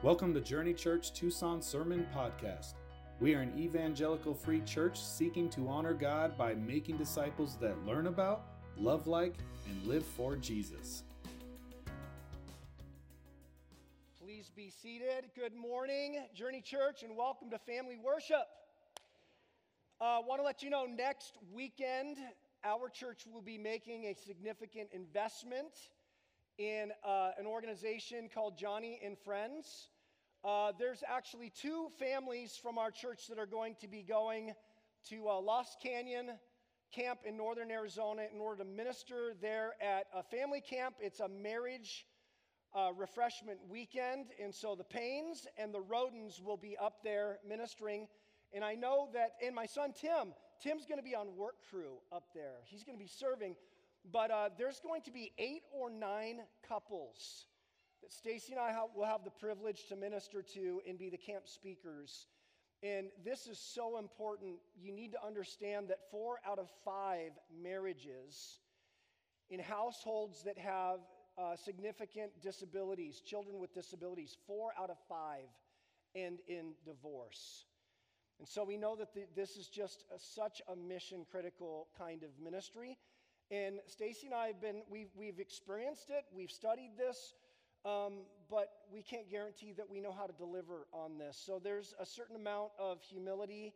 Welcome to Journey Church Tucson Sermon Podcast. We are an evangelical free church seeking to honor God by making disciples that learn about, love like, and live for Jesus. Please be seated. Good morning, Journey Church, and welcome to family worship. I uh, want to let you know next weekend, our church will be making a significant investment in uh, an organization called Joni and Friends. Uh, there's actually two families from our church that are going to be going to uh, Lost Canyon Camp in northern Arizona in order to minister there at a family camp. It's a marriage uh, refreshment weekend, and so the Paynes and the Rodens will be up there ministering. And I know that, and my son Tim, Tim's going to be on work crew up there. He's going to be serving but uh, there's going to be eight or nine couples that Stacy and I will have the privilege to minister to and be the camp speakers. And this is so important. You need to understand that four out of five marriages in households that have uh, significant disabilities, children with disabilities, four out of five end in divorce. And so we know that the, this is just a, such a mission critical kind of ministry. And Stacy and I have been, we've, we've experienced it, we've studied this, um, but we can't guarantee that we know how to deliver on this. So there's a certain amount of humility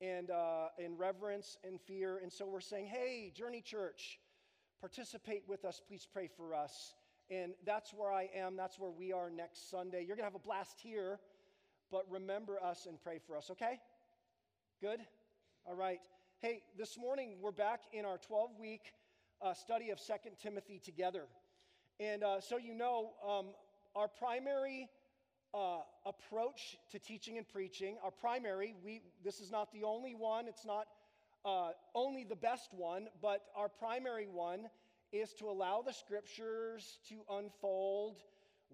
and, uh, and reverence and fear. And so we're saying, hey, Journey Church, participate with us, please pray for us. And that's where I am, that's where we are next Sunday. You're going to have a blast here, but remember us and pray for us, okay? Good? All right. Hey, this morning we're back in our 12 week uh, study of Second Timothy together. And uh, so you know, um, our primary uh, approach to teaching and preaching, our primary, we, this is not the only one, it's not uh, only the best one, but our primary one is to allow the scriptures to unfold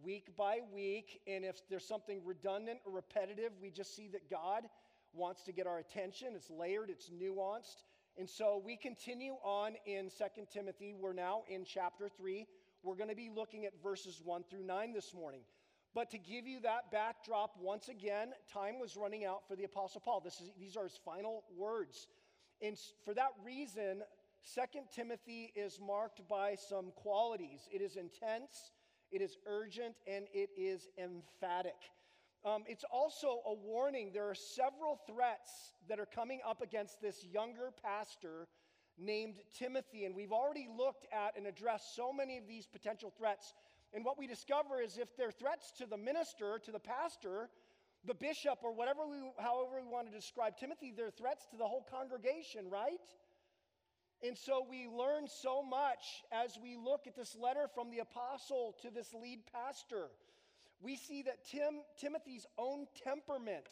week by week. And if there's something redundant or repetitive, we just see that God wants to get our attention. It's layered, it's nuanced. And so we continue on in Second Timothy. We're now in chapter 3. We're going to be looking at verses 1 through 9 this morning. But to give you that backdrop once again, time was running out for the Apostle Paul. This is, these are his final words. And for that reason, Second Timothy is marked by some qualities. It is intense, it is urgent, and it is emphatic. Um, it's also a warning. There are several threats that are coming up against this younger pastor named Timothy. And we've already looked at and addressed so many of these potential threats. And what we discover is if they're threats to the minister, to the pastor, the bishop, or whatever we, however we want to describe Timothy, they're threats to the whole congregation, right? And so we learn so much as we look at this letter from the apostle to this lead pastor we see that Tim, Timothy's own temperament,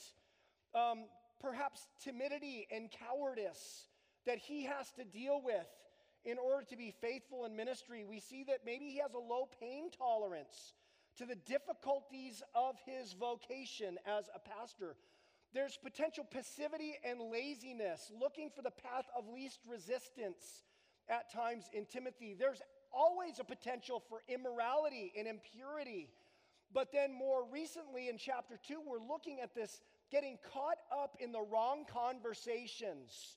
um, perhaps timidity and cowardice that he has to deal with in order to be faithful in ministry. We see that maybe he has a low pain tolerance to the difficulties of his vocation as a pastor. There's potential passivity and laziness, looking for the path of least resistance at times in Timothy. There's always a potential for immorality and impurity but then, more recently in chapter 2, we're looking at this getting caught up in the wrong conversations,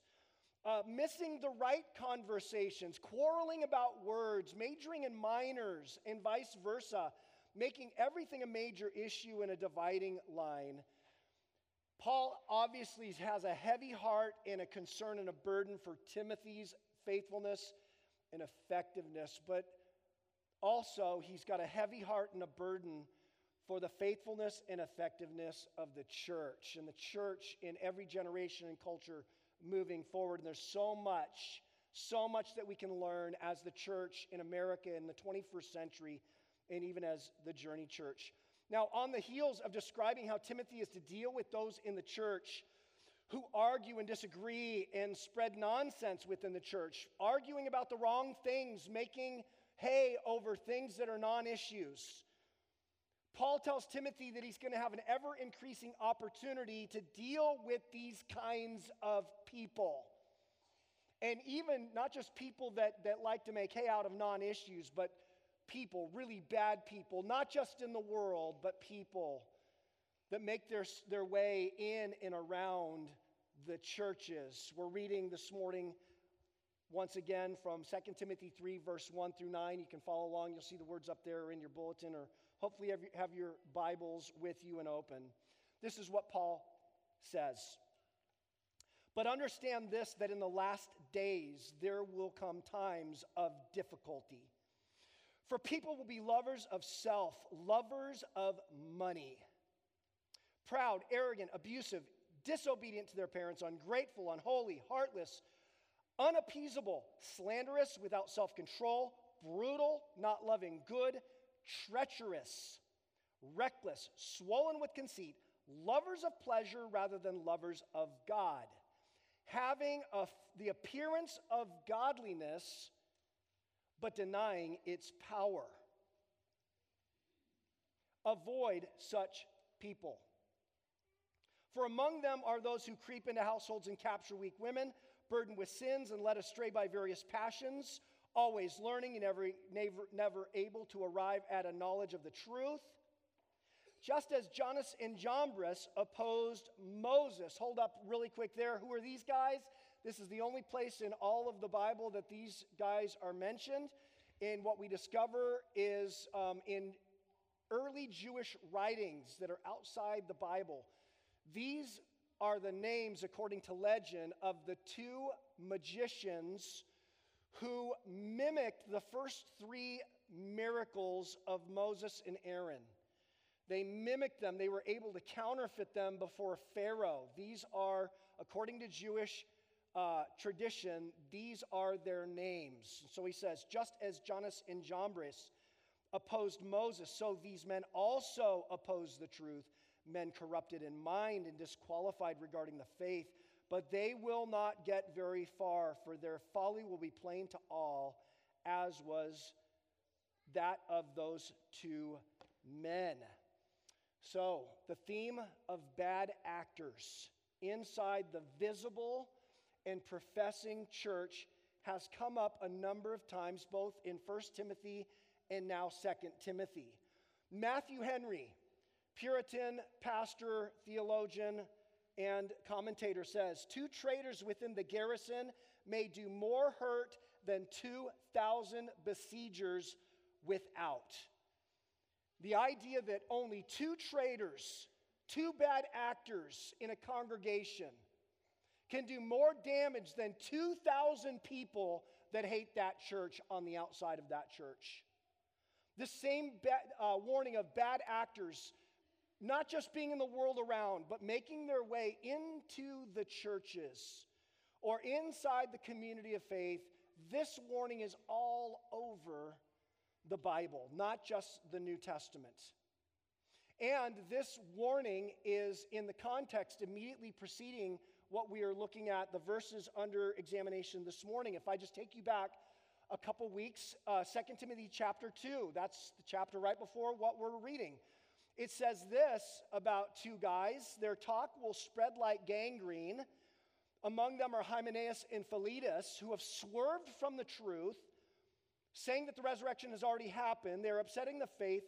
uh, missing the right conversations, quarreling about words, majoring in minors, and vice versa, making everything a major issue and a dividing line. Paul obviously has a heavy heart and a concern and a burden for Timothy's faithfulness and effectiveness, but also he's got a heavy heart and a burden for the faithfulness and effectiveness of the church and the church in every generation and culture moving forward. And there's so much, so much that we can learn as the church in America in the 21st century and even as the Journey Church. Now, on the heels of describing how Timothy is to deal with those in the church who argue and disagree and spread nonsense within the church, arguing about the wrong things, making hay over things that are non issues Paul tells Timothy that he's going to have an ever increasing opportunity to deal with these kinds of people. And even not just people that, that like to make hay out of non issues, but people, really bad people, not just in the world, but people that make their, their way in and around the churches. We're reading this morning once again from 2 Timothy 3, verse 1 through 9. You can follow along. You'll see the words up there in your bulletin, or hopefully have, have your Bibles with you and open. This is what Paul says. But understand this that in the last days there will come times of difficulty. For people will be lovers of self, lovers of money, proud, arrogant, abusive, disobedient to their parents, ungrateful, unholy, heartless unappeasable, slanderous, without self control, brutal, not loving good, treacherous, reckless, swollen with conceit, lovers of pleasure rather than lovers of God, having a, the appearance of godliness, but denying its power. Avoid such people. For among them are those who creep into households and capture weak women burdened with sins and led astray by various passions, always learning and never, never, never able to arrive at a knowledge of the truth. Just as Jannes and Jambres opposed Moses. Hold up really quick there. Who are these guys? This is the only place in all of the Bible that these guys are mentioned. And what we discover is um, in early Jewish writings that are outside the Bible. These are the names, according to legend, of the two magicians who mimicked the first three miracles of Moses and Aaron. They mimicked them, they were able to counterfeit them before Pharaoh. These are, according to Jewish uh, tradition, these are their names. So he says, just as Jannes and Jambres opposed Moses, so these men also opposed the truth men corrupted in mind and disqualified regarding the faith, but they will not get very far, for their folly will be plain to all, as was that of those two men. So, the theme of bad actors inside the visible and professing church has come up a number of times, both in 1 Timothy and now 2 Timothy. Matthew Henry, Puritan pastor, theologian, and commentator says two traitors within the garrison may do more hurt than 2,000 besiegers without. The idea that only two traitors, two bad actors in a congregation, can do more damage than 2,000 people that hate that church on the outside of that church. The same uh, warning of bad actors not just being in the world around, but making their way into the churches or inside the community of faith, this warning is all over the Bible, not just the New Testament. And this warning is in the context immediately preceding what we are looking at, the verses under examination this morning. If I just take you back a couple weeks, uh, 2 Timothy chapter 2, that's the chapter right before what we're reading. It says this about two guys their talk will spread like gangrene. Among them are Hymenaeus and Philetus, who have swerved from the truth, saying that the resurrection has already happened. They're upsetting the faith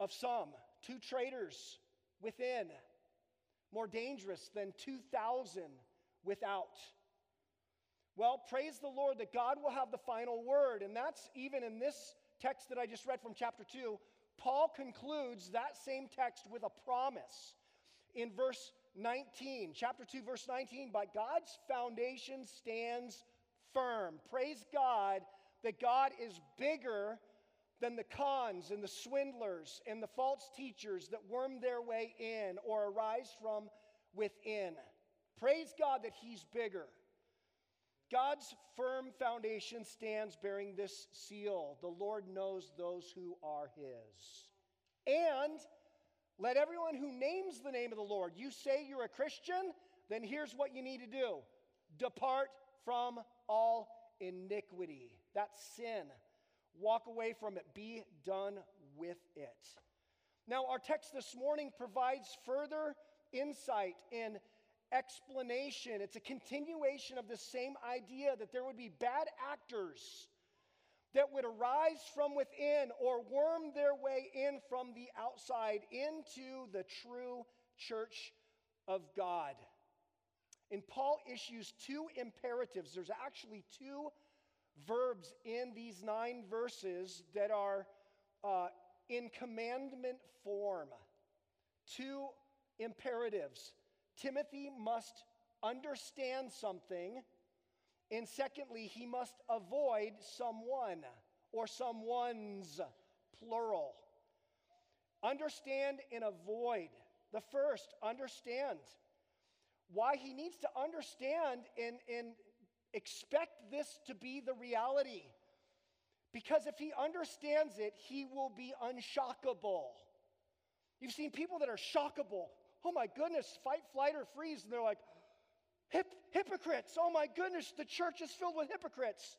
of some. Two traitors within, more dangerous than 2,000 without. Well, praise the Lord that God will have the final word. And that's even in this text that I just read from chapter 2 Paul concludes that same text with a promise in verse 19, chapter 2, verse 19. By God's foundation stands firm. Praise God that God is bigger than the cons and the swindlers and the false teachers that worm their way in or arise from within. Praise God that He's bigger. God's firm foundation stands bearing this seal The Lord knows those who are his. And let everyone who names the name of the Lord, you say you're a Christian, then here's what you need to do depart from all iniquity. That's sin. Walk away from it, be done with it. Now, our text this morning provides further insight in explanation. It's a continuation of the same idea that there would be bad actors that would arise from within or worm their way in from the outside into the true church of God. And Paul issues two imperatives. There's actually two verbs in these nine verses that are uh, in commandment form. Two imperatives. Timothy must understand something, and secondly, he must avoid someone or someone's plural. Understand and avoid. The first, understand. Why he needs to understand and, and expect this to be the reality. Because if he understands it, he will be unshockable. You've seen people that are shockable. Oh my goodness, fight, flight, or freeze. And they're like, Hip, hypocrites. Oh my goodness, the church is filled with hypocrites.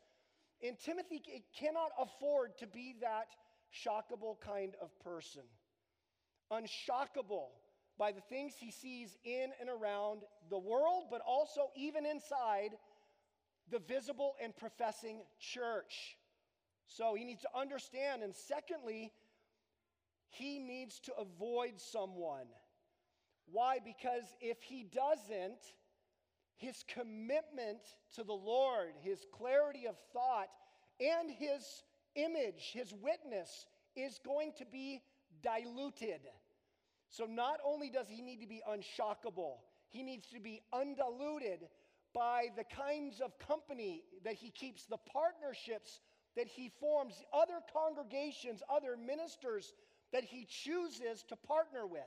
And Timothy cannot afford to be that shockable kind of person. Unshockable by the things he sees in and around the world, but also even inside the visible and professing church. So he needs to understand. And secondly, he needs to avoid someone. Why? Because if he doesn't, his commitment to the Lord, his clarity of thought, and his image, his witness, is going to be diluted. So not only does he need to be unshockable, he needs to be undiluted by the kinds of company that he keeps, the partnerships that he forms, other congregations, other ministers that he chooses to partner with.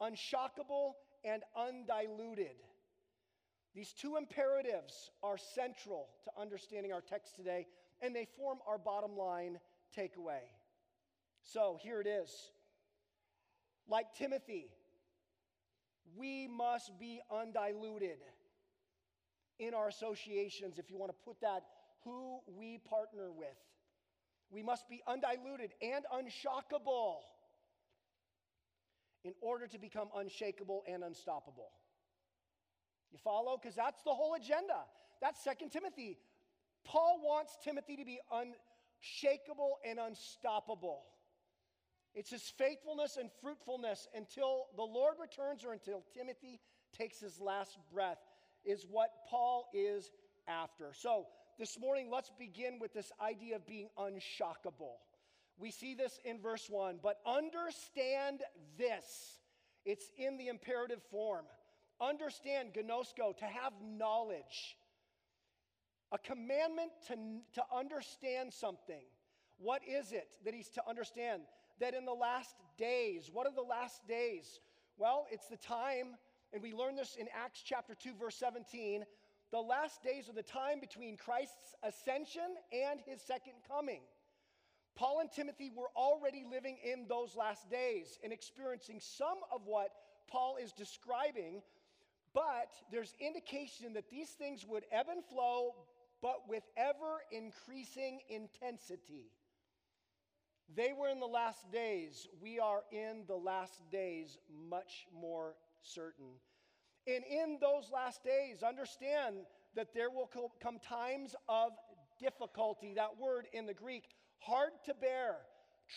Unshockable and undiluted. These two imperatives are central to understanding our text today, and they form our bottom line takeaway. So here it is. Like Timothy, we must be undiluted in our associations, if you want to put that, who we partner with. We must be undiluted and unshockable in order to become unshakable and unstoppable. You follow? Because that's the whole agenda. That's Second Timothy. Paul wants Timothy to be unshakable and unstoppable. It's his faithfulness and fruitfulness until the Lord returns or until Timothy takes his last breath, is what Paul is after. So, this morning, let's begin with this idea of being unshockable. We see this in verse 1, but understand this. It's in the imperative form. Understand, gnosko, to have knowledge. A commandment to, to understand something. What is it that he's to understand? That in the last days, what are the last days? Well, it's the time, and we learn this in Acts chapter 2, verse 17. The last days are the time between Christ's ascension and his second coming. Paul and Timothy were already living in those last days and experiencing some of what Paul is describing but there's indication that these things would ebb and flow, but with ever increasing intensity. They were in the last days. We are in the last days, much more certain. And in those last days, understand that there will come times of difficulty. That word in the Greek, hard to bear,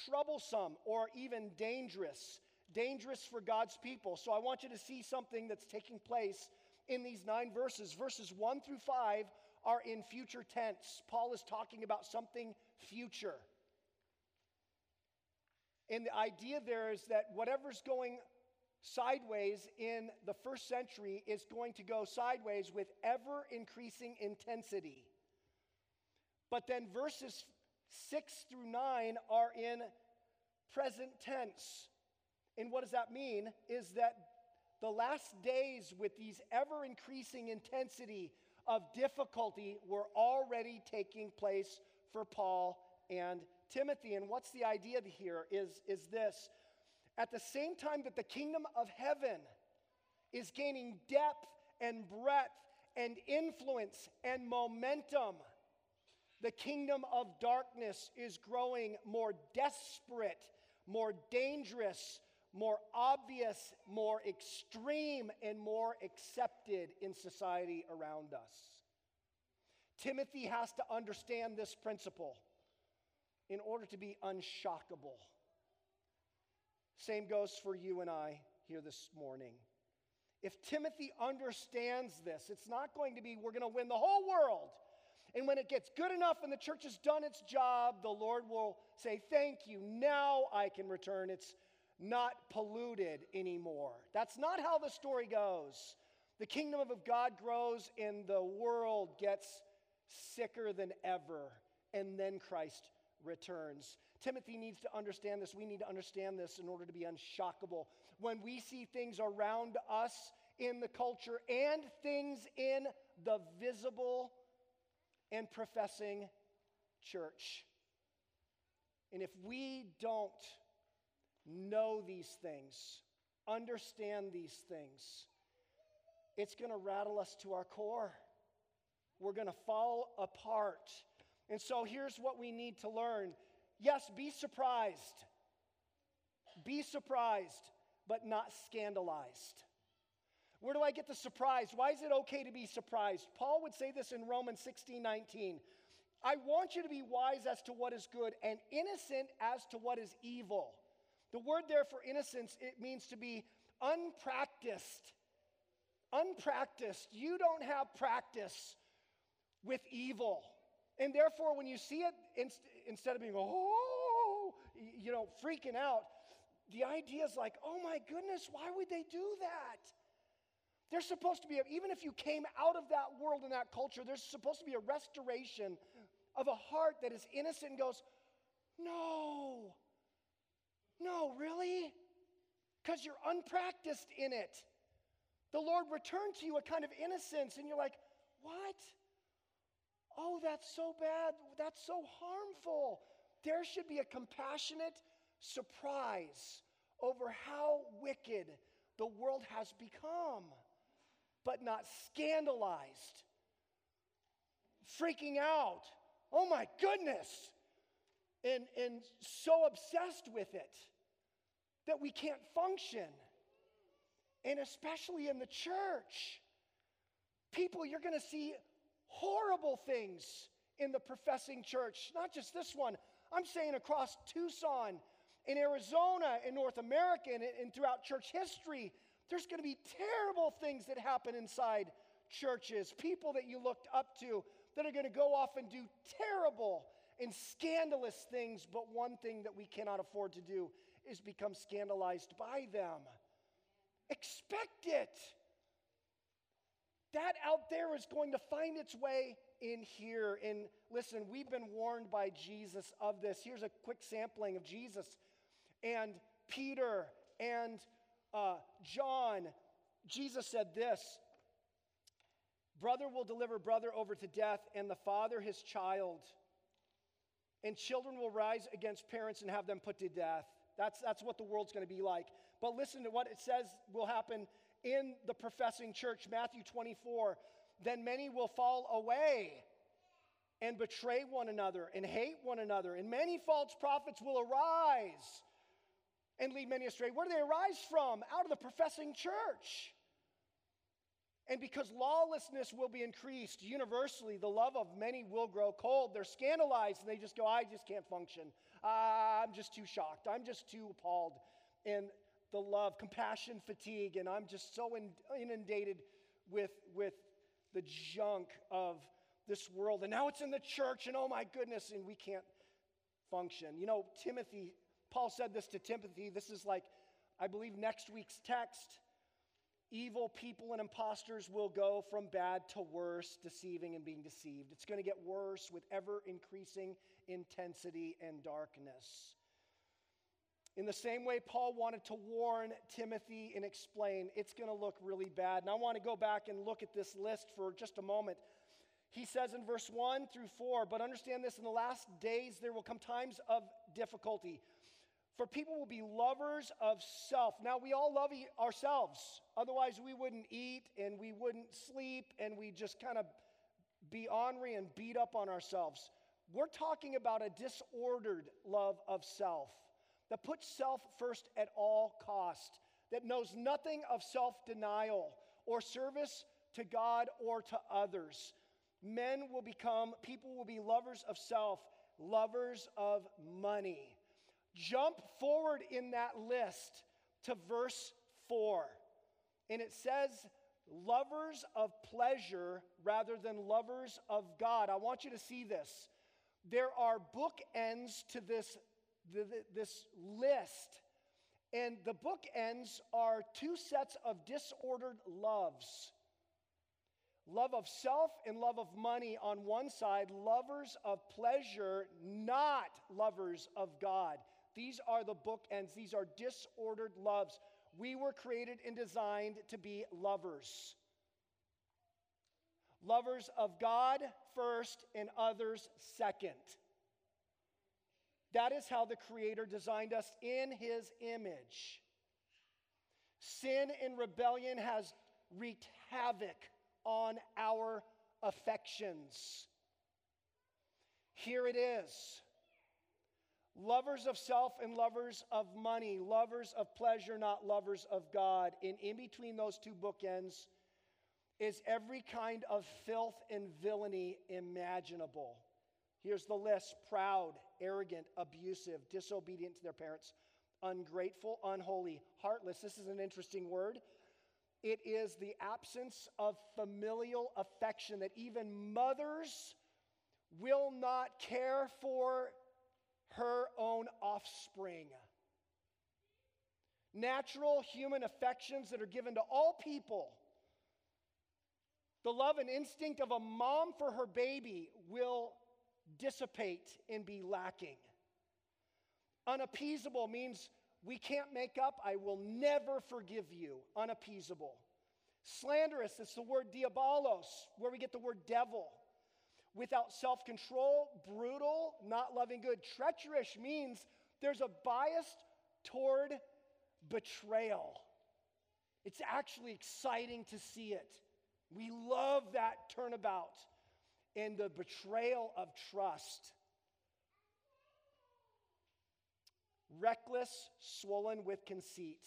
troublesome, or even dangerous dangerous for God's people. So I want you to see something that's taking place in these nine verses. Verses 1 through 5 are in future tense. Paul is talking about something future. And the idea there is that whatever's going sideways in the first century is going to go sideways with ever increasing intensity. But then verses 6 through 9 are in present tense. And what does that mean? Is that the last days with these ever increasing intensity of difficulty were already taking place for Paul and Timothy. And what's the idea here is, is this at the same time that the kingdom of heaven is gaining depth and breadth and influence and momentum, the kingdom of darkness is growing more desperate, more dangerous, more obvious, more extreme, and more accepted in society around us. Timothy has to understand this principle in order to be unshockable. Same goes for you and I here this morning. If Timothy understands this, it's not going to be, we're going to win the whole world. And when it gets good enough and the church has done its job, the Lord will say, Thank you, now I can return. It's not polluted anymore. That's not how the story goes. The kingdom of God grows and the world gets sicker than ever, and then Christ returns. Timothy needs to understand this. We need to understand this in order to be unshockable. When we see things around us in the culture and things in the visible and professing church. And if we don't know these things, understand these things, it's going to rattle us to our core. We're going to fall apart. And so here's what we need to learn yes, be surprised. Be surprised, but not scandalized. Where do I get the surprise? Why is it okay to be surprised? Paul would say this in Romans 16 19. I want you to be wise as to what is good and innocent as to what is evil. The word there for innocence, it means to be unpracticed. Unpracticed. You don't have practice with evil. And therefore, when you see it, inst- instead of being, oh, you know, freaking out, the idea is like, oh my goodness, why would they do that? There's supposed to be, a, even if you came out of that world and that culture, there's supposed to be a restoration of a heart that is innocent and goes, no, no, really? Because you're unpracticed in it. The Lord returned to you a kind of innocence, and you're like, what? Oh, that's so bad. That's so harmful. There should be a compassionate surprise over how wicked the world has become, but not scandalized, freaking out. Oh my goodness. And, and so obsessed with it that we can't function. And especially in the church, people, you're going to see horrible things in the professing church, not just this one. I'm saying across Tucson, in Arizona, in North America, and, and throughout church history, there's going to be terrible things that happen inside churches. People that you looked up to that are going to go off and do terrible and scandalous things, but one thing that we cannot afford to do is become scandalized by them. Expect it. That out there is going to find its way in here. And listen, we've been warned by Jesus of this. Here's a quick sampling of Jesus and Peter and uh, John. Jesus said this Brother will deliver brother over to death, and the father his child. And children will rise against parents and have them put to death. That's, that's what the world's going to be like. But listen to what it says will happen in the professing church, Matthew 24, then many will fall away and betray one another and hate one another, and many false prophets will arise and lead many astray. Where do they arise from? Out of the professing church. And because lawlessness will be increased universally, the love of many will grow cold. They're scandalized and they just go, I just can't function. Uh, I'm just too shocked. I'm just too appalled. And the love, compassion fatigue, and I'm just so inundated with, with the junk of this world. And now it's in the church, and oh my goodness, and we can't function. You know, Timothy, Paul said this to Timothy. This is like, I believe, next week's text. Evil people and imposters will go from bad to worse, deceiving and being deceived. It's going to get worse with ever increasing intensity and darkness. In the same way, Paul wanted to warn Timothy and explain it's going to look really bad. And I want to go back and look at this list for just a moment. He says in verse 1 through 4, but understand this in the last days there will come times of difficulty. For people will be lovers of self. Now, we all love ourselves. Otherwise, we wouldn't eat and we wouldn't sleep and we just kind of be ornery and beat up on ourselves. We're talking about a disordered love of self that puts self first at all cost, that knows nothing of self denial or service to God or to others. Men will become, people will be lovers of self, lovers of money. Jump forward in that list to verse 4. And it says, lovers of pleasure rather than lovers of God. I want you to see this. There are bookends to this, this list. And the bookends are two sets of disordered loves love of self and love of money on one side, lovers of pleasure, not lovers of God. These are the bookends, these are disordered loves. We were created and designed to be lovers. Lovers of God first and others second. That is how the Creator designed us in His image. Sin and rebellion has wreaked havoc on our affections. Here it is lovers of self and lovers of money, lovers of pleasure, not lovers of God. And in between those two bookends is every kind of filth and villainy imaginable. Here's the list proud, arrogant, abusive, disobedient to their parents, ungrateful, unholy, heartless. This is an interesting word. It is the absence of familial affection that even mothers will not care for her own offspring. Natural human affections that are given to all people. The love and instinct of a mom for her baby will dissipate and be lacking. Unappeasable means we can't make up, I will never forgive you. Unappeasable. Slanderous, it's the word diabolos, where we get the word devil. Without self control, brutal, not loving good. Treacherous means there's a bias toward betrayal. It's actually exciting to see it. We love that turnabout and the betrayal of trust. Reckless, swollen with conceit.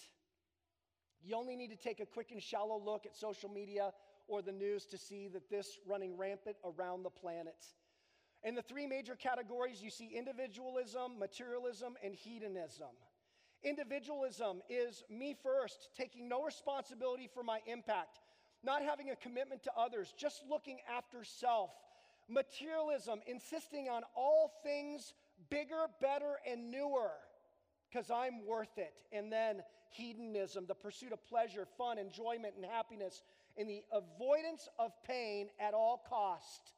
You only need to take a quick and shallow look at social media or the news to see that this running rampant around the planet. In the three major categories, you see individualism, materialism, and hedonism. Individualism is me first, taking no responsibility for my impact, not having a commitment to others, just looking after self. Materialism, insisting on all things bigger, better, and newer because I'm worth it. And then hedonism, the pursuit of pleasure, fun, enjoyment, and happiness, and the avoidance of pain at all cost.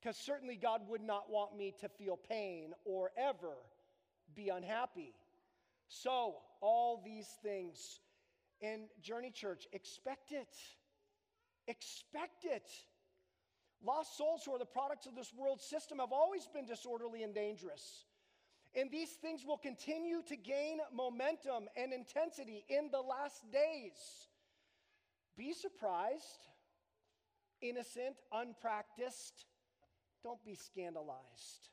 Because certainly God would not want me to feel pain or ever be unhappy. So, all these things in Journey Church, expect it. Expect it. Lost souls who are the products of this world system have always been disorderly and dangerous. And these things will continue to gain momentum and intensity in the last days. Be surprised, innocent, unpracticed. Don't be scandalized.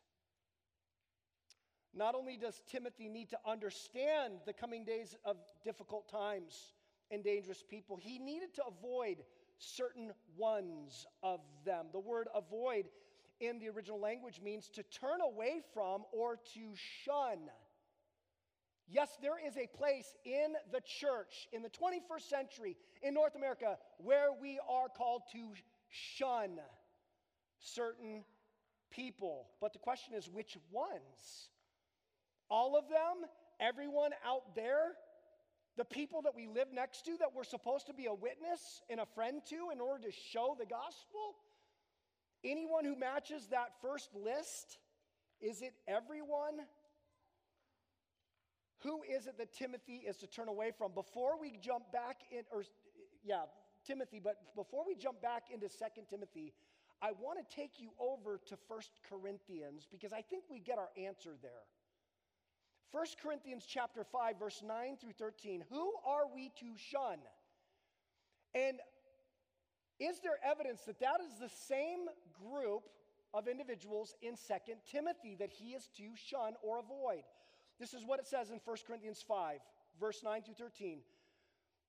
Not only does Timothy need to understand the coming days of difficult times and dangerous people, he needed to avoid certain ones of them. The word avoid in the original language means to turn away from or to shun. Yes, there is a place in the church in the 21st century in North America where we are called to shun certain people. But the question is, which ones? All of them? Everyone out there? The people that we live next to that we're supposed to be a witness and a friend to in order to show the gospel? Anyone who matches that first list? Is it everyone? Who is it that Timothy is to turn away from? Before we jump back in, or yeah, Timothy, but before we jump back into Second Timothy, I want to take you over to First Corinthians because I think we get our answer there. First Corinthians chapter 5 verse 9 through 13. Who are we to shun? And is there evidence that that is the same group of individuals in Second Timothy that he is to shun or avoid? This is what it says in 1 Corinthians 5, verse 9 through 13.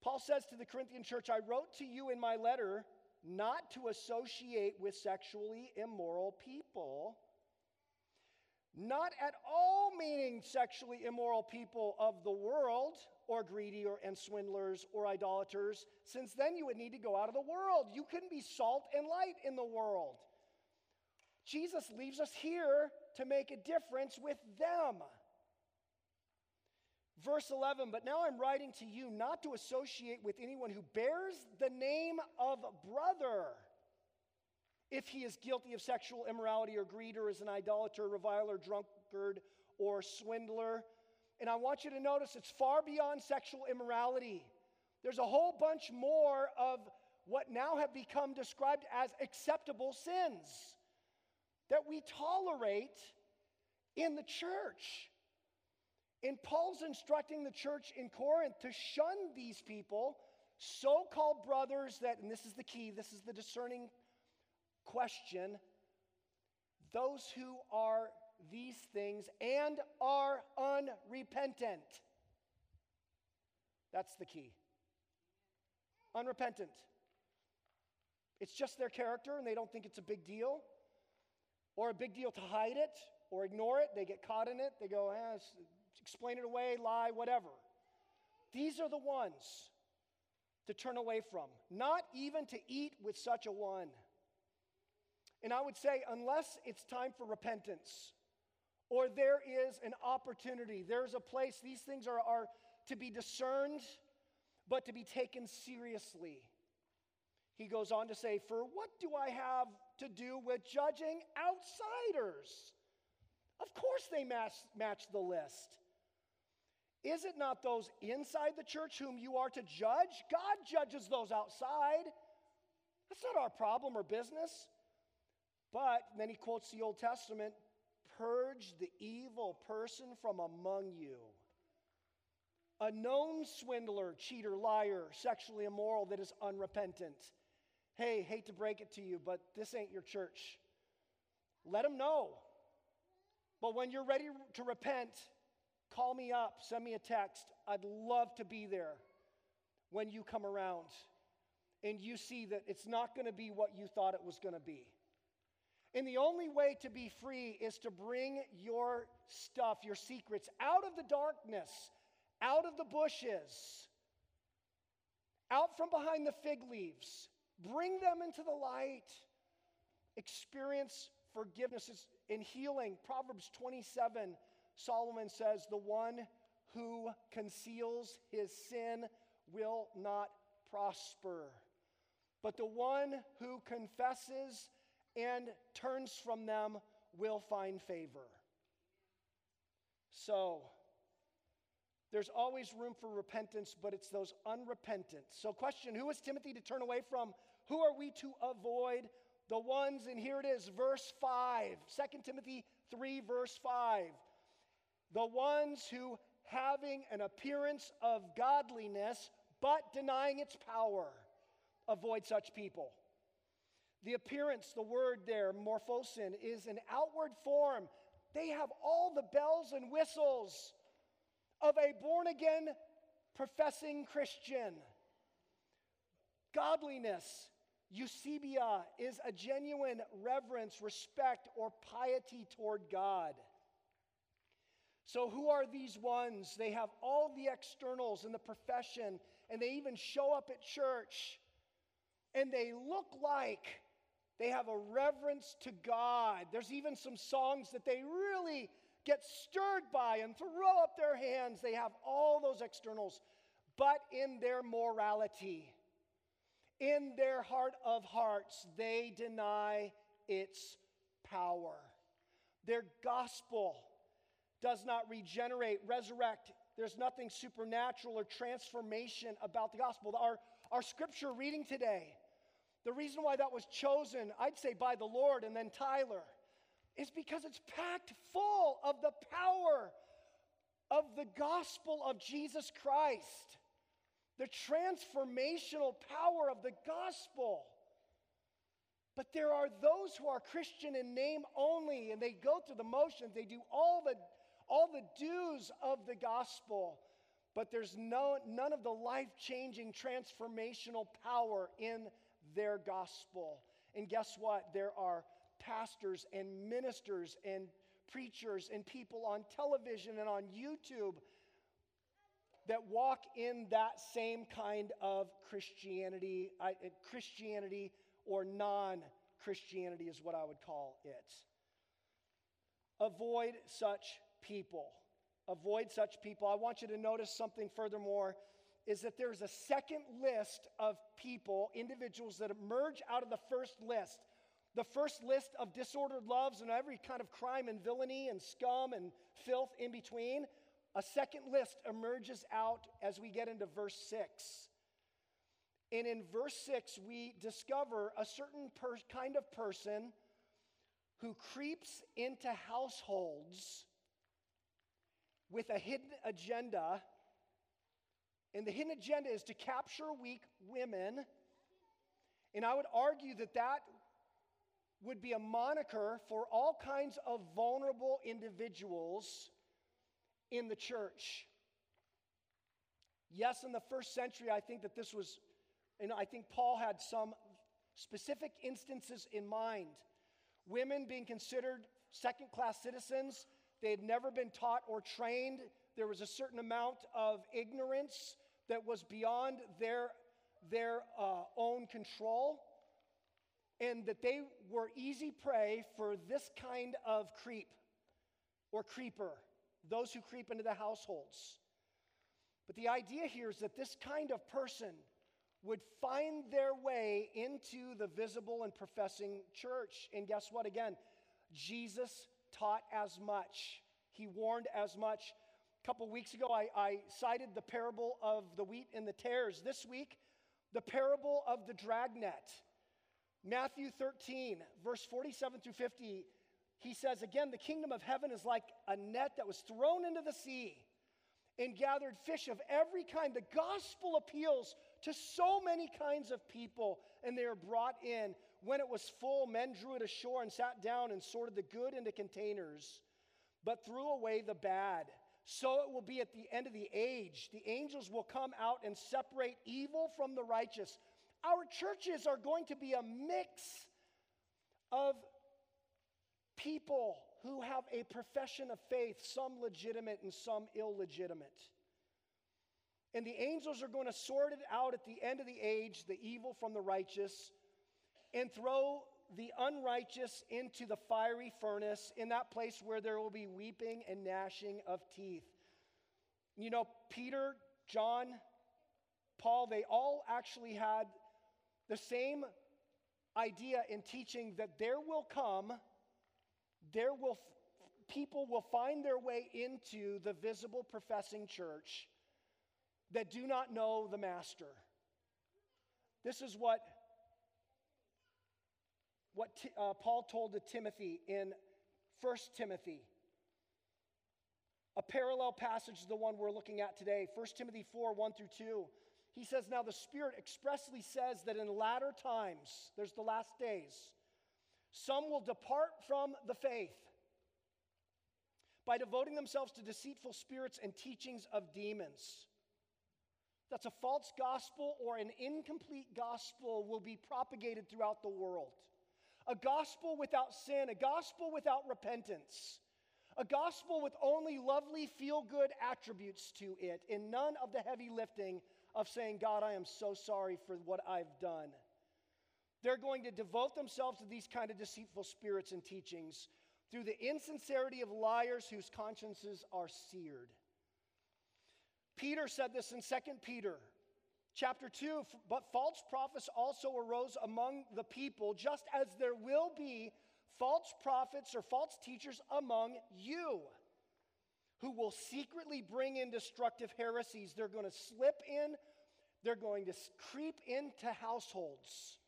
Paul says to the Corinthian church, I wrote to you in my letter not to associate with sexually immoral people, not at all meaning sexually immoral people of the world, or greedy, or, and swindlers, or idolaters, since then you would need to go out of the world. You couldn't be salt and light in the world. Jesus leaves us here to make a difference with them. Verse 11, but now I'm writing to you not to associate with anyone who bears the name of brother if he is guilty of sexual immorality or greed or is an idolater, reviler, drunkard, or swindler. And I want you to notice it's far beyond sexual immorality. There's a whole bunch more of what now have become described as acceptable sins that we tolerate in the church. And Paul's instructing the church in Corinth to shun these people, so called brothers that, and this is the key, this is the discerning question those who are these things and are unrepentant. That's the key. Unrepentant. It's just their character and they don't think it's a big deal or a big deal to hide it or ignore it. They get caught in it. They go, eh, explain it away, lie, whatever. These are the ones to turn away from, not even to eat with such a one. And I would say, unless it's time for repentance, or there is an opportunity, there's a place, these things are, are to be discerned, but to be taken seriously. He goes on to say, For what do I have to do with judging outsiders? Of course, they match, match the list. Is it not those inside the church whom you are to judge? God judges those outside. That's not our problem or business. But then he quotes the Old Testament purge the evil person from among you. A known swindler, cheater, liar, sexually immoral that is unrepentant. Hey, hate to break it to you, but this ain't your church. Let them know. But when you're ready to repent, call me up, send me a text. I'd love to be there when you come around and you see that it's not going to be what you thought it was going to be. And the only way to be free is to bring your stuff, your secrets, out of the darkness, out of the bushes, out from behind the fig leaves. Bring them into the light. Experience forgiveness and healing. Proverbs 27, Solomon says, The one who conceals his sin will not prosper. But the one who confesses and turns from them will find favor. So, there's always room for repentance, but it's those unrepentant. So, question Who is Timothy to turn away from? Who are we to avoid? The ones, and here it is, verse 5, 2 Timothy 3, verse 5. The ones who, having an appearance of godliness, but denying its power, avoid such people. The appearance, the word there, morphosin, is an outward form. They have all the bells and whistles of a born again professing Christian. Godliness, eusebia, is a genuine reverence, respect, or piety toward God. So, who are these ones? They have all the externals in the profession, and they even show up at church, and they look like they have a reverence to God. There's even some songs that they really get stirred by and throw up their hands. They have all those externals. But in their morality, in their heart of hearts, they deny its power. Their gospel does not regenerate, resurrect. There's nothing supernatural or transformation about the gospel. Our, our scripture reading today the reason why that was chosen, I'd say by the Lord and then Tyler, is because it's packed full of the power of the gospel of Jesus Christ, the transformational power of the gospel. But there are those who are Christian in name only, and they go through the motions, they do all the, all the dues of the gospel, but there's no, none of the life changing transformational power in their gospel. And guess what? There are pastors and ministers and preachers and people on television and on YouTube that walk in that same kind of Christianity, uh, Christianity or non Christianity is what I would call it. Avoid such people. Avoid such people. I want you to notice something furthermore is that there's a second list of people, individuals that emerge out of the first list. The first list of disordered loves and every kind of crime and villainy and scum and filth in between. A second list emerges out as we get into verse 6. And in verse 6, we discover a certain per- kind of person who creeps into households with a hidden agenda. And the hidden agenda is to capture weak women. And I would argue that that would be a moniker for all kinds of vulnerable individuals in the church. Yes, in the first century, I think that this was, and I think Paul had some specific instances in mind. Women being considered second class citizens, they had never been taught or trained. There was a certain amount of ignorance that was beyond their, their uh, own control, and that they were easy prey for this kind of creep or creeper, those who creep into the households. But the idea here is that this kind of person would find their way into the visible and professing church. And guess what? Again, Jesus taught as much, he warned as much. A couple weeks ago, I, I cited the parable of the wheat and the tares. This week, the parable of the dragnet. Matthew 13, verse 47 through 50, he says, Again, the kingdom of heaven is like a net that was thrown into the sea and gathered fish of every kind. The gospel appeals to so many kinds of people, and they are brought in. When it was full, men drew it ashore and sat down and sorted the good into containers, but threw away the bad. So it will be at the end of the age. The angels will come out and separate evil from the righteous. Our churches are going to be a mix of people who have a profession of faith, some legitimate and some illegitimate. And the angels are going to sort it out at the end of the age, the evil from the righteous, and throw the unrighteous into the fiery furnace, in that place where there will be weeping and gnashing of teeth. You know, Peter, John, Paul, they all actually had the same idea in teaching that there will come, there will, people will find their way into the visible professing church that do not know the master. This is what what uh, Paul told to Timothy in 1 Timothy. A parallel passage to the one we're looking at today, 1 Timothy 4 1 through 2. He says, Now the Spirit expressly says that in latter times, there's the last days, some will depart from the faith by devoting themselves to deceitful spirits and teachings of demons. That's a false gospel or an incomplete gospel will be propagated throughout the world a gospel without sin, a gospel without repentance, a gospel with only lovely, feel good attributes to it, and none of the heavy lifting of saying, God, I am so sorry for what I've done. They're going to devote themselves to these kind of deceitful spirits and teachings through the insincerity of liars whose consciences are seared. Peter said this in 2 Peter Chapter 2 But false prophets also arose among the people, just as there will be false prophets or false teachers among you who will secretly bring in destructive heresies. They're going to slip in, they're going to creep into households.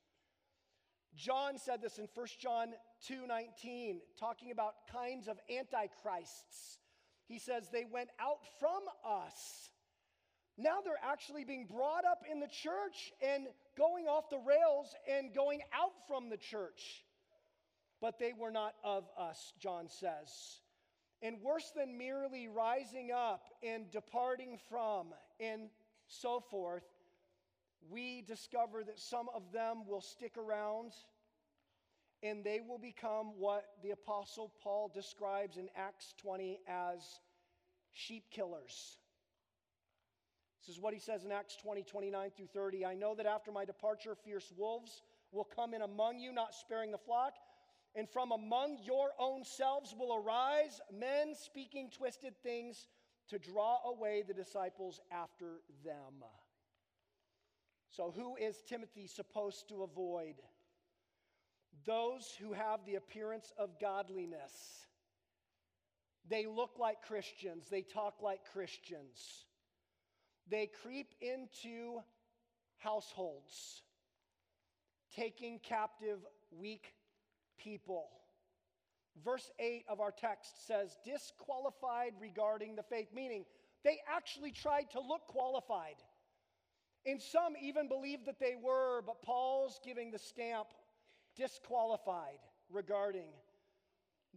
John said this in 1 John 2:19, talking about kinds of antichrists. He says they went out from us now they're actually being brought up in the church and going off the rails and going out from the church. But they were not of us, John says. And worse than merely rising up and departing from and so forth, we discover that some of them will stick around and they will become what the Apostle Paul describes in Acts 20 as sheep killers. This is what he says in Acts 20, 29 through 30. I know that after my departure, fierce wolves will come in among you, not sparing the flock. And from among your own selves will arise men speaking twisted things to draw away the disciples after them. So, who is Timothy supposed to avoid? Those who have the appearance of godliness. They look like Christians, they talk like Christians. They creep into households, taking captive weak people. Verse 8 of our text says, disqualified regarding the faith, meaning they actually tried to look qualified. And some even believed that they were, but Paul's giving the stamp disqualified regarding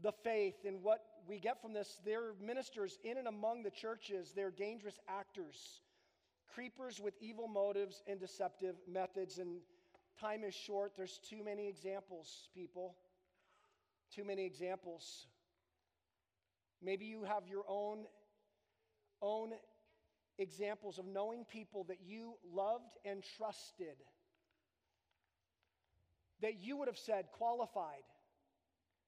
the faith. And what we get from this, they're ministers in and among the churches, they're dangerous actors, creepers with evil motives and deceptive methods. And time is short, there's too many examples, people. Too many examples. Maybe you have your own own examples of knowing people that you loved and trusted that you would have said qualified,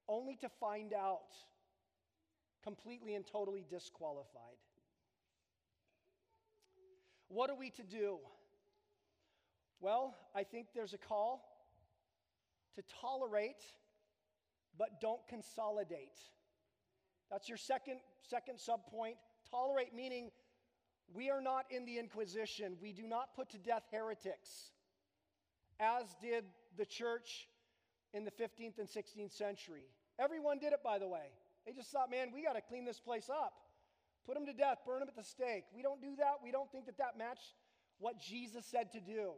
only to find out completely and totally disqualified. What are we to do? Well, I think there's a call to tolerate, but don't consolidate. That's your second, second subpoint. Tolerate meaning we are not in the Inquisition. We do not put to death heretics, as did the church in the 15th and 16th century. Everyone did it, by the way. They just thought, man, we got to clean this place up. Put them to death, burn them at the stake. We don't do that. We don't think that that matched what Jesus said to do.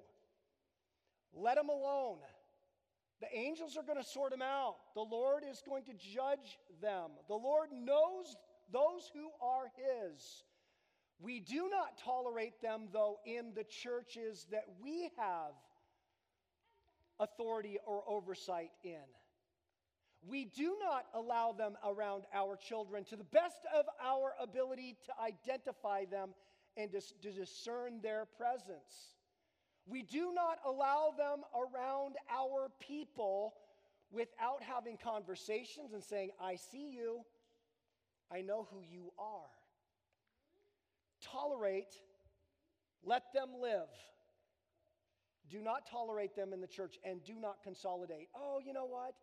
Let them alone. The angels are going to sort them out. The Lord is going to judge them. The Lord knows those who are His. We do not tolerate them, though, in the churches that we have authority or oversight in. We do not allow them around our children to the best of our ability to identify them and to, discern their presence. We do not allow them around our people without having conversations and saying, I see you, I know who you are. Tolerate, let them live. Do not tolerate them in the church and do not consolidate. Oh, you know what?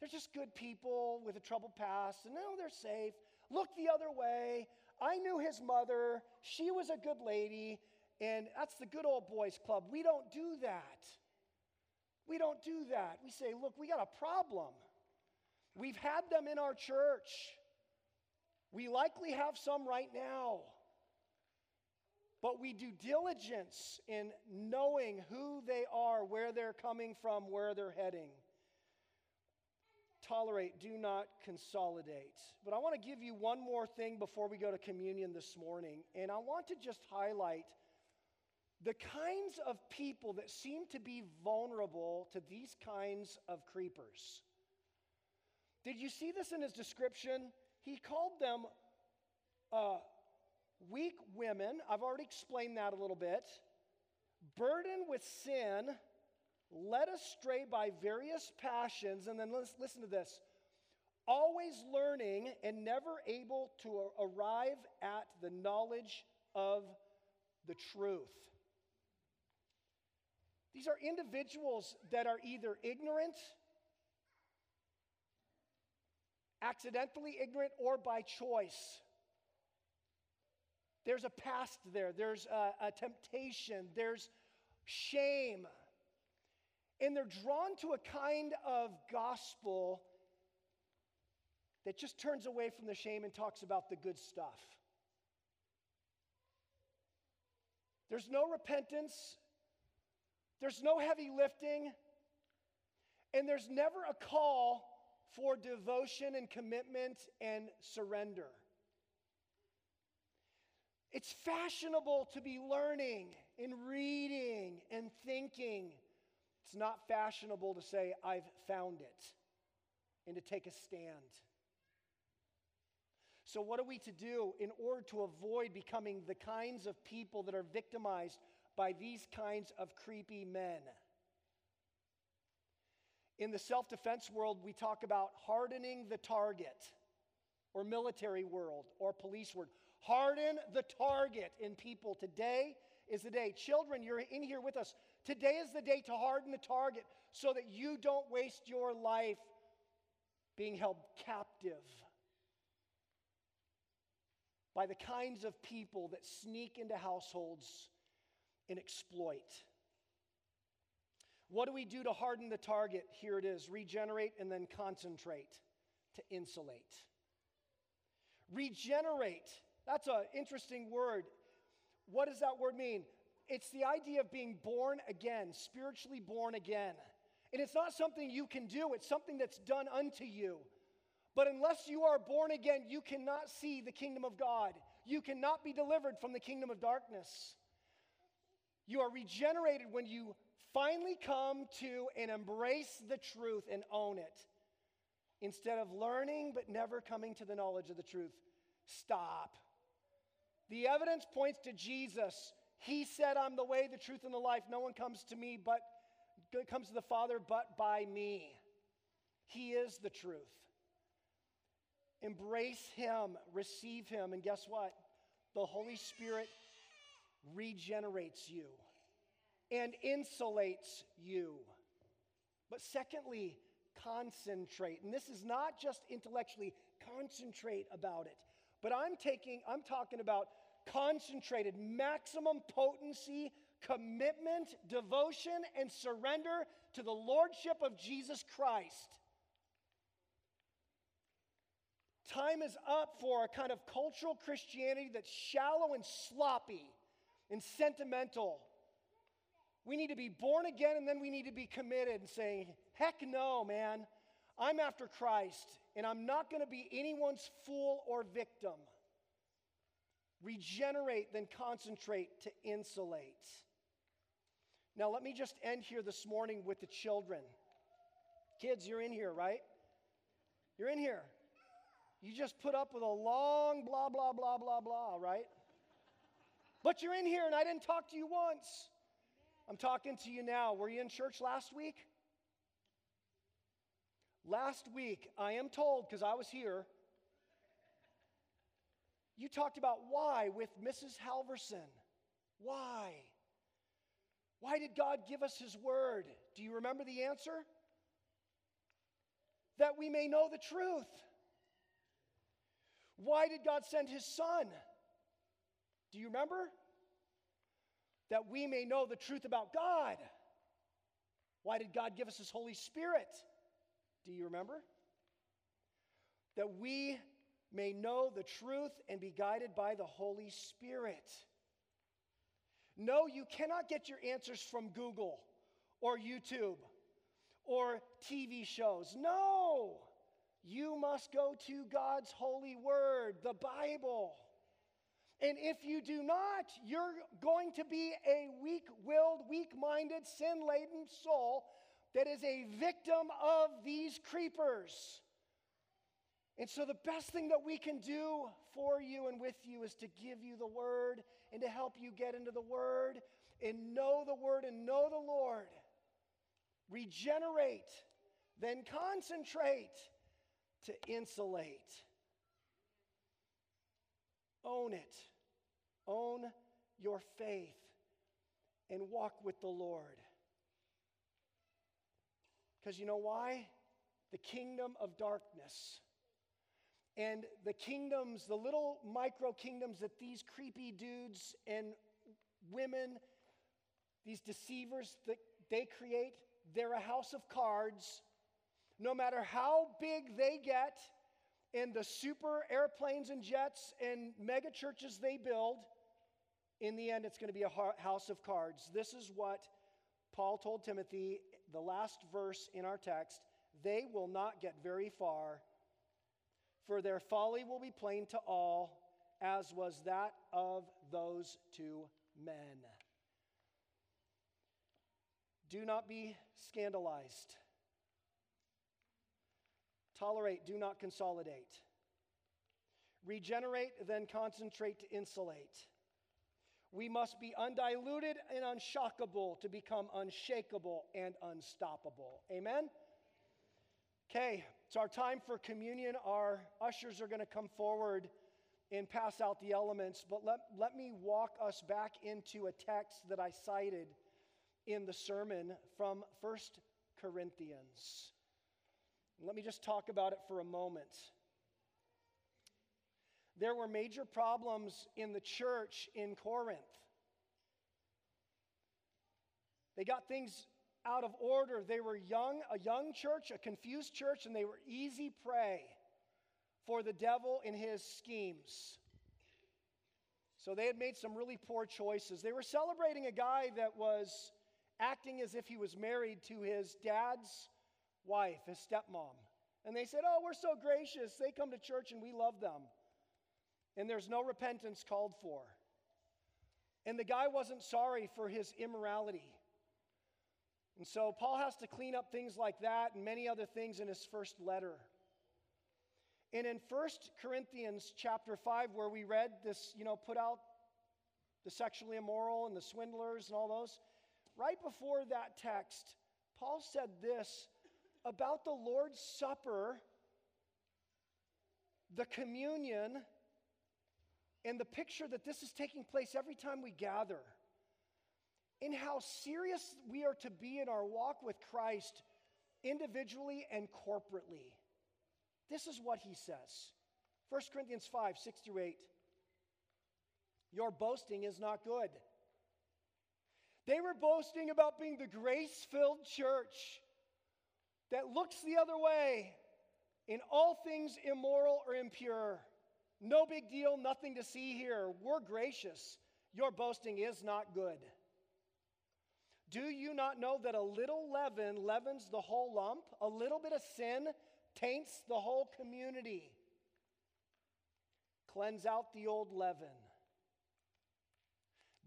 They're just good people with a troubled past, and no, they're safe. Look the other way. I knew his mother. She was a good lady, and that's the good old boys club. We don't do that. We don't do that. We say, look, we got a problem. We've had them in our church. We likely have some right now. But we do diligence in knowing who they are, where they're coming from, where they're heading. Tolerate, do not consolidate. But I want to give you one more thing before we go to communion this morning. And I want to just highlight the kinds of people that seem to be vulnerable to these kinds of creepers. Did you see this in his description? He called them uh, weak women, I've already explained that a little bit, burdened with sin, led astray by various passions, and then listen to this always learning and never able to arrive at the knowledge of the truth. These are individuals that are either ignorant, accidentally ignorant, or by choice. There's a past there, there's a, a temptation, there's shame. And they're drawn to a kind of gospel that just turns away from the shame and talks about the good stuff. There's no repentance, there's no heavy lifting, and there's never a call for devotion and commitment and surrender. It's fashionable to be learning and reading and thinking. It's not fashionable to say, I've found it. and to take a stand. So, what are we to do in order to avoid becoming the kinds of people that are victimized by these kinds of creepy men? In the self defense world, we talk about hardening the target, or military world, or police world. Harden the target in people. Today is the day. Children, you're in here with us. Today is the day to harden the target so that you don't waste your life being held captive by the kinds of people that sneak into households and exploit. What do we do to harden the target? Here it is regenerate and then concentrate to insulate. Regenerate, that's an interesting word. What does that word mean? It's the idea of being born again, spiritually born again. And it's not something you can do, it's something that's done unto you. But unless you are born again, you cannot see the kingdom of God. You cannot be delivered from the kingdom of darkness. You are regenerated when you finally come to and embrace the truth and own it. Instead of learning but never coming to the knowledge of the truth, stop. The evidence points to Jesus. He said, I'm the way, the truth, and the life. No one comes to me but comes to the Father but by me. He is the truth. Embrace Him, receive Him, and guess what? The Holy Spirit regenerates you and insulates you. But secondly, concentrate. And this is not just intellectually, concentrate about it. But I'm taking, I'm talking about concentrated, maximum potency, commitment, devotion, and surrender to the Lordship of Jesus Christ. Time is up for a kind of cultural Christianity that's shallow and sloppy and sentimental. We need to be born again and then we need to be committed and saying, heck no, man. I'm after Christ and I'm not going to be anyone's fool or victim. Regenerate, then concentrate to insulate. Now, let me just end here this morning with the children. Kids, you're in here, right? You're in here. You just put up with a long blah, blah, blah, blah, blah, right? But you're in here and I didn't talk to you once. I'm talking to you now. Were you in church last week? Last week, I am told, because I was here, you talked about why with Mrs. Halverson. Why? Why did God give us His word? Do you remember the answer? That we may know the truth. Why did God send His Son? Do you remember? That we may know the truth about God. Why did God give us His Holy Spirit? Do you remember? That we may know the truth and be guided by the Holy Spirit. No, you cannot get your answers from Google or YouTube or TV shows. No, you must go to God's holy word, the Bible. And if you do not, you're going to be a weak willed, weak minded, sin laden soul that is a victim of these creepers. And so, the best thing that we can do for you and with you is to give you the word and to help you get into the word and know the word and know the Lord. Regenerate, then concentrate to insulate. Own it. Own your faith and walk with the Lord. Because you know why? The kingdom of darkness and the kingdoms, the little micro kingdoms that these creepy dudes and women, these deceivers that they create, they're a house of cards. No matter how big they get, and the super airplanes and jets and mega churches they build, in the end, it's going to be a house of cards. This is what Paul told Timothy, the last verse in our text. They will not get very far for their folly will be plain to all, as was that of those two men. Do not be scandalized. Tolerate, do not consolidate. Regenerate, then concentrate to insulate. We must be undiluted and unshockable to become unshakable and unstoppable. Amen? Okay, it's our time for communion. Our ushers are going to come forward and pass out the elements, but let, let me walk us back into a text that I cited in the sermon from First Corinthians. Let me just talk about it for a moment. There were major problems in the church in Corinth. They got things out of order. They were young, a young church, a confused church, and they were easy prey for the devil and his schemes. So they had made some really poor choices. They were celebrating a guy that was acting as if he was married to his dad's wife, his stepmom. And they said, Oh, we're so gracious. They come to church and we love them. And there's no repentance called for. And the guy wasn't sorry for his immorality. And so Paul has to clean up things like that and many other things in his first letter. And in 1 Corinthians chapter 5, where we read this, you know, put out the sexually immoral and the swindlers and all those, right before that text, Paul said this about the Lord's Supper, the communion, and the picture that this is taking place every time we gather, in how serious we are to be in our walk with Christ individually and corporately. This is what he says 1 Corinthians 5 6 through 8. Your boasting is not good. They were boasting about being the grace filled church that looks the other way in all things immoral or impure. No big deal, nothing to see here. We're gracious. Your boasting is not good. Do you not know that a little leaven leavens the whole lump? A little bit of sin taints the whole community. Cleanse out the old leaven.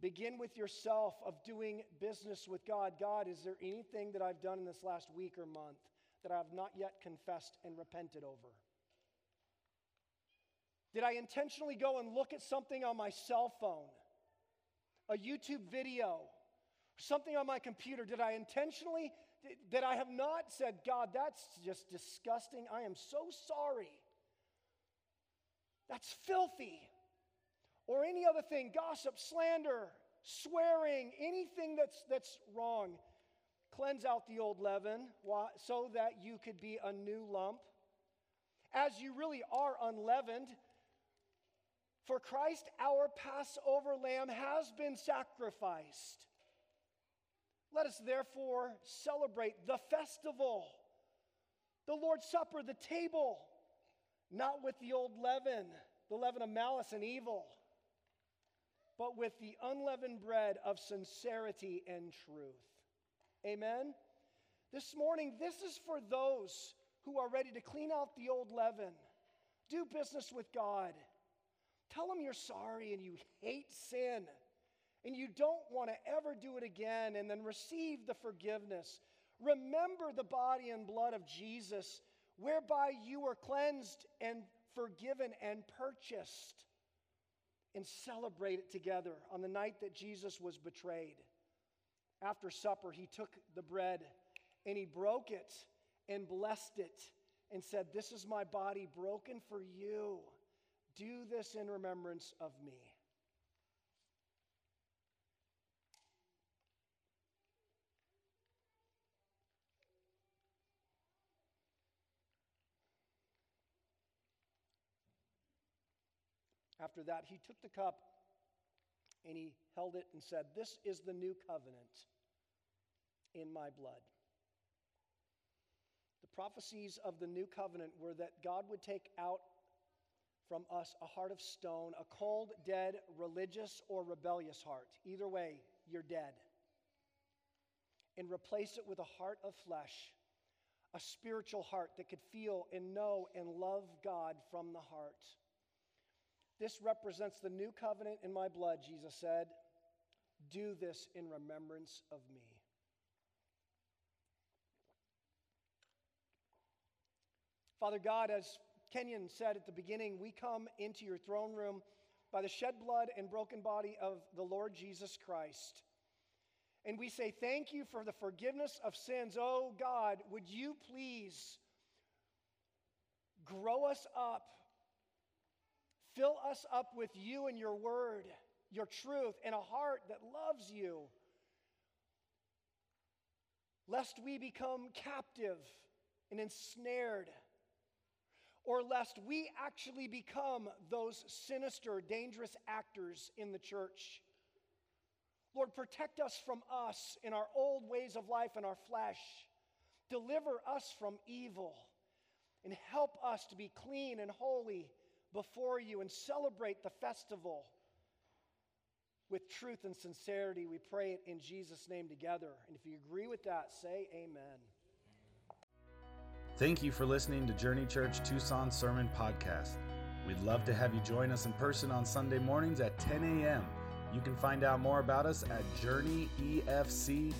Begin with yourself of doing business with God. God, is there anything that I've done in this last week or month that I have not yet confessed and repented over? Did I intentionally go and look at something on my cell phone, a YouTube video, something on my computer? Did I intentionally, that I have not said, God, that's just disgusting. I am so sorry. That's filthy. Or any other thing, gossip, slander, swearing, anything that's, that's wrong. Cleanse out the old leaven so that you could be a new lump. As you really are unleavened, for Christ, our Passover lamb, has been sacrificed. Let us therefore celebrate the festival, the Lord's Supper, the table, not with the old leaven, the leaven of malice and evil, but with the unleavened bread of sincerity and truth. Amen? This morning, this is for those who are ready to clean out the old leaven, do business with God Tell them you're sorry and you hate sin and you don't want to ever do it again, and then receive the forgiveness. Remember the body and blood of Jesus, whereby you were cleansed and forgiven and purchased. And celebrate it together on the night that Jesus was betrayed. After supper, he took the bread and he broke it and blessed it and said, This is my body broken for you. Do this in remembrance of me. After that, he took the cup and he held it and said, This is the new covenant in my blood. The prophecies of the new covenant were that God would take out from us a heart of stone, a cold, dead, religious, or rebellious heart. Either way, you're dead. And replace it with a heart of flesh, a spiritual heart that could feel and know and love God from the heart. This represents the new covenant in my blood, Jesus said. Do this in remembrance of me. Father God, as Kenyon said at the beginning, we come into your throne room by the shed blood and broken body of the Lord Jesus Christ. And we say, Thank you for the forgiveness of sins. Oh God, would you please grow us up, fill us up with you and your word, your truth, and a heart that loves you, lest we become captive and ensnared or lest we actually become those sinister, dangerous actors in the church. Lord, protect us from us in our old ways of life and our flesh. Deliver us from evil and help us to be clean and holy before you and celebrate the festival with truth and sincerity. We pray it in Jesus' name together. And if you agree with that, say amen. Thank you for listening to Journey Church Tucson Sermon Podcast. We'd love to have you join us in person on Sunday mornings at 10 a.m. You can find out more about us at journeyefc.org.